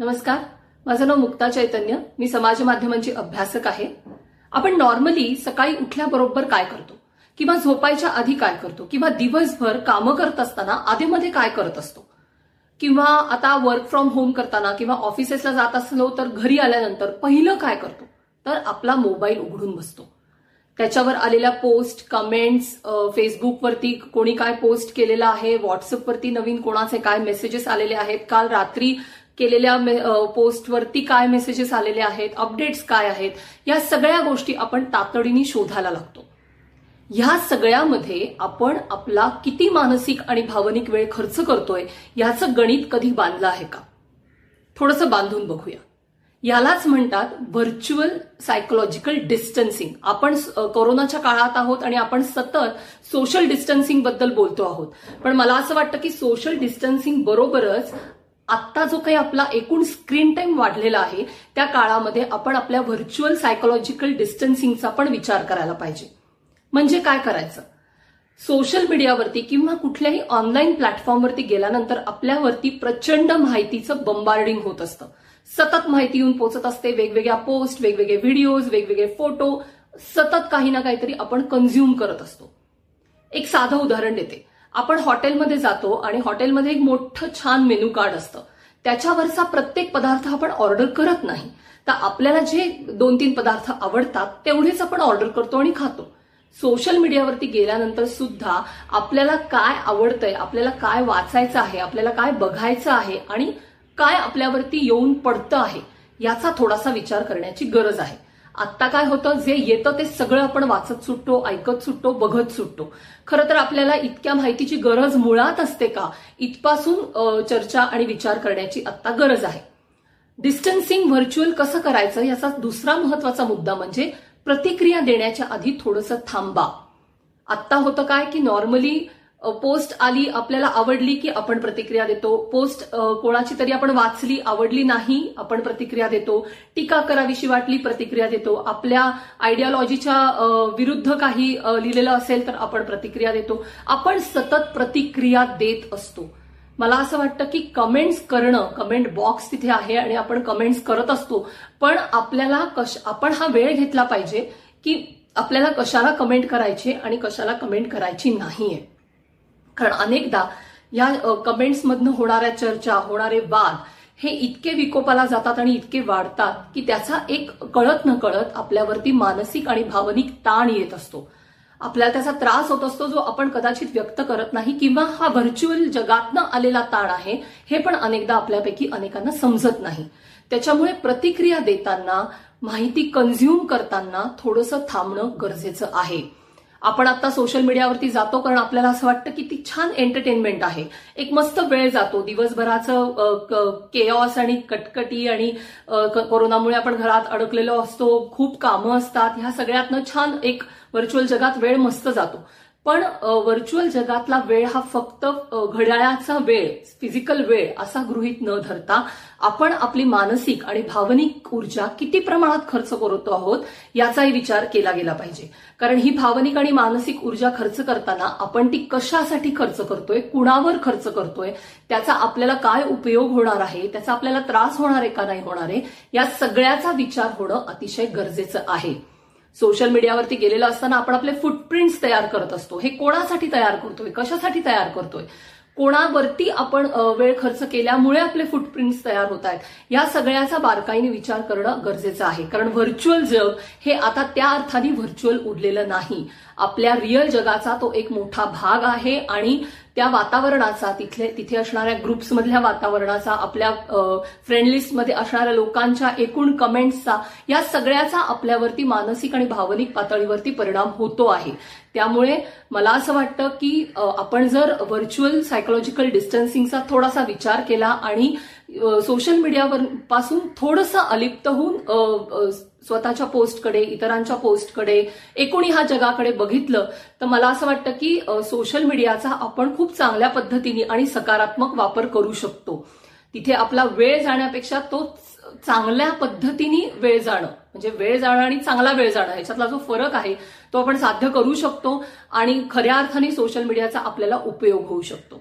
नमस्कार. माझं नाव मुक्ता चैतन्य. मी समाज माध्यमांची अभ्यासक आहे. आपण नॉर्मली सकाळी उठल्याबरोबर काय करतो? किंवा झोपायच्या आधी काय करतो? किंवा दिवसभर कामं करत असताना आधीमध्ये काय करत असतो? किंवा आता वर्क फ्रॉम होम करताना किंवा ऑफिसेसला जात असलो तर घरी आल्यानंतर पहिलं काय करतो? तर आपला मोबाईल उघडून बसतो. त्याच्यावर आलेल्या पोस्ट कमेंट्स फेसबुकवरती कोणी काय पोस्ट केलेलं आहे? व्हॉट्सअपवरती नवीन कोणाचे काय मेसेजेस आलेले आहेत? काल रात्री केलेल्या पोस्टवरती काय मेसेजेस आलेले आहेत अपडेट्स काय आहेत या सगळ्या गोष्टी आपण तातडीने शोधायला लागतो. ह्या सगळ्यामध्ये आपण आपला किती मानसिक आणि भावनिक वेळ खर्च करतोय याचं गणित कधी बांधलं आहे का? थोडंसं बांधून बघूया. यालाच म्हणतात व्हर्च्युअल सायकोलॉजिकल डिस्टन्सिंग आपण कोरोनाच्या काळात आहोत आणि आपण सतत सोशल डिस्टन्सिंगबद्दल बोलतो आहोत. पण मला असं वाटतं की सोशल डिस्टन्सिंग बरोबरच आत्ता जो काही आपला एकूण स्क्रीन टाइम वाढलेला आहे त्या काळामध्ये आपण आपल्या व्हर्च्युअल सायकोलॉजिकल डिस्टन्सिंगचा पण विचार करायला पाहिजे. म्हणजे काय करायचं? सोशल मीडियावरती किंवा कुठल्याही ऑनलाईन प्लॅटफॉर्मवरती गेल्यानंतर आपल्यावरती प्रचंड माहितीचं बंबार्डिंग होत असतं. सतत माहिती येऊन पोचत असते वेगवेगळ्या पोस्ट वेगवेगळे व्हिडिओज वेगवेगळे फोटो सतत काही ना काहीतरी आपण कन्झ्युम करत असतो. एक साधं उदाहरण देते. आपण हॉटेलमध्ये जातो आणि हॉटेलमध्ये एक मोठं छान मेनू कार्ड असतं. त्याच्यावरचा प्रत्येक पदार्थ आपण ऑर्डर करत नाही. तर आपल्याला जे दोन तीन पदार्थ आवडतात तेवढेच आपण ऑर्डर करतो आणि खातो. सोशल मीडियावरती गेल्यानंतर सुद्धा आपल्याला काय आवडतंय आपल्याला काय वाचायचं आहे आपल्याला काय बघायचं आहे आणि काय आपल्यावरती येऊन पडतं आहे याचा थोडासा विचार करण्याची गरज आहे. आत्ता काय होतं? जे येतं ते सगळं आपण वाचत सुटतो ऐकत सुटतो बघत सुटतो. खरं तर आपल्याला इतक्या माहितीची गरज मुळात असते का? इथपासून चर्चा आणि विचार करण्याची आत्ता गरज आहे. डिस्टन्सिंग व्हर्च्युअल कसं करायचं याचा दुसरा महत्त्वाचा मुद्दा म्हणजे प्रतिक्रिया देण्याच्या आधी थोडंसं थांबा. आत्ता होतं काय की नॉर्मली पोस्ट आली आपल्याला आवडली की आपण प्रतिक्रिया देतो. पोस्ट कोणाची तरी आपण वाचली आवडली नाही आपण प्रतिक्रिया देतो. टीका करावीशी वाटली प्रतिक्रिया देतो. आपल्या आयडियालॉजीच्या विरुद्ध काही लिहिलेलं असेल तर आपण प्रतिक्रिया देतो. आपण सतत प्रतिक्रिया देत असतो. मला असं वाटतं की कमेंट्स करणं कमेंट बॉक्स तिथे आहे आणि आपण कमेंट्स करत असतो. पण आपल्याला कश आपण हा वेळ घेतला पाहिजे की आपल्याला कशाला कमेंट करायची आणि कशाला कमेंट करायची नाहीये. कारण अनेकदा या कमेंट्समधनं होणाऱ्या चर्चा होणारे वाद हे इतके विकोपाला जातात आणि इतके वाढतात की त्याचा एक कळत न कळत आपल्यावरती मानसिक आणि भावनिक ताण येत असतो. आपल्याला त्याचा त्रास होत असतो जो आपण कदाचित व्यक्त करत नाही किंवा हा व्हर्च्युअल जगातनं आलेला ताण आहे हे पण अनेकदा आपल्यापैकी अनेकांना समजत नाही. त्याच्यामुळे प्रतिक्रिया देताना माहिती कन्झ्युम करताना थोडंसं थांबणं गरजेचं आहे. आपण आता सोशल मीडियावरती जातो कारण आपल्याला असं वाटतं की ती छान एंटरटेनमेंट आहे. एक मस्त वेळ जातो. दिवसभराचं केऑस आणि कटकटी आणि कोरोनामुळे आपण घरात अडकलेलो असतो. खूप कामं असतात. ह्या सगळ्यातनं छान एक व्हर्च्युअल जगात वेळ मस्त जातो. पण व्हर्च्युअल जगातला वेळ हा फक्त घड्याळाचा वेळ फिजिकल वेळ असा गृहित न धरता आपण आपली मानसिक आणि भावनिक ऊर्जा किती प्रमाणात खर्च करतो आहोत याचाही विचार केला गेला पाहिजे. कारण ही भावनिक आणि मानसिक ऊर्जा खर्च करताना आपण ती कशासाठी खर्च करतोय कुणावर खर्च करतोय त्याचा आपल्याला काय उपयोग होणार आहे त्याचा आपल्याला त्रास होणार आहे का नाही होणार आहे या सगळ्याचा विचार होणं अतिशय गरजेचं आहे. सोशल मीडियावरती गेलेलं असताना आपण आपले फुटप्रिंट्स तयार करत असतो. हे कोणासाठी तयार करतोय? कशासाठी तयार करतोय? कोणावरती आपण वेळ खर्च केल्यामुळे आपले फुटप्रिंट्स तयार होत आहेत? या सगळ्याचा बारकाईने विचार करणं गरजेचं आहे. कारण व्हर्च्युअल जग हे आता त्या अर्थाने व्हर्च्युअल उरलेलं नाही. आपल्या रिअल जगाचा तो एक मोठा भाग आहे आणि त्या वातावरणाचा तिथले तिथे असणाऱ्या ग्रुप्समधल्या वातावरणाचा आपल्या फ्रेंडलिस्टमध्ये असणाऱ्या लोकांच्या एकूण कमेंट्सचा या सगळ्याचा आपल्यावरती मानसिक आणि भावनिक पातळीवरती परिणाम होतो आहे. त्यामुळे मला असं वाटतं की आपण जर व्हर्च्युअल सायकोलॉजिकल डिस्टन्सिंगचा थोडासा विचार केला आणि सोशल मीडियावर पासून थोडंसं अलिप्त होऊन स्वतःच्या पोस्टकडे इतरांच्या पोस्टकडे एकूणी ह्या जगाकडे बघितलं तर मला असं वाटतं की सोशल मीडियाचा आपण खूप चांगल्या पद्धतीने आणि सकारात्मक वापर करू शकतो. तिथे आपला वेळ जाण्यापेक्षा तो चांगल्या पद्धतीने वेळ जाणं म्हणजे वेळ जाणं आणि चांगला वेळ जाणं ह्याच्यातला जो फरक आहे तो आपण साध्य करू शकतो आणि खऱ्या अर्थाने सोशल मीडियाचा आपल्याला उपयोग होऊ शकतो.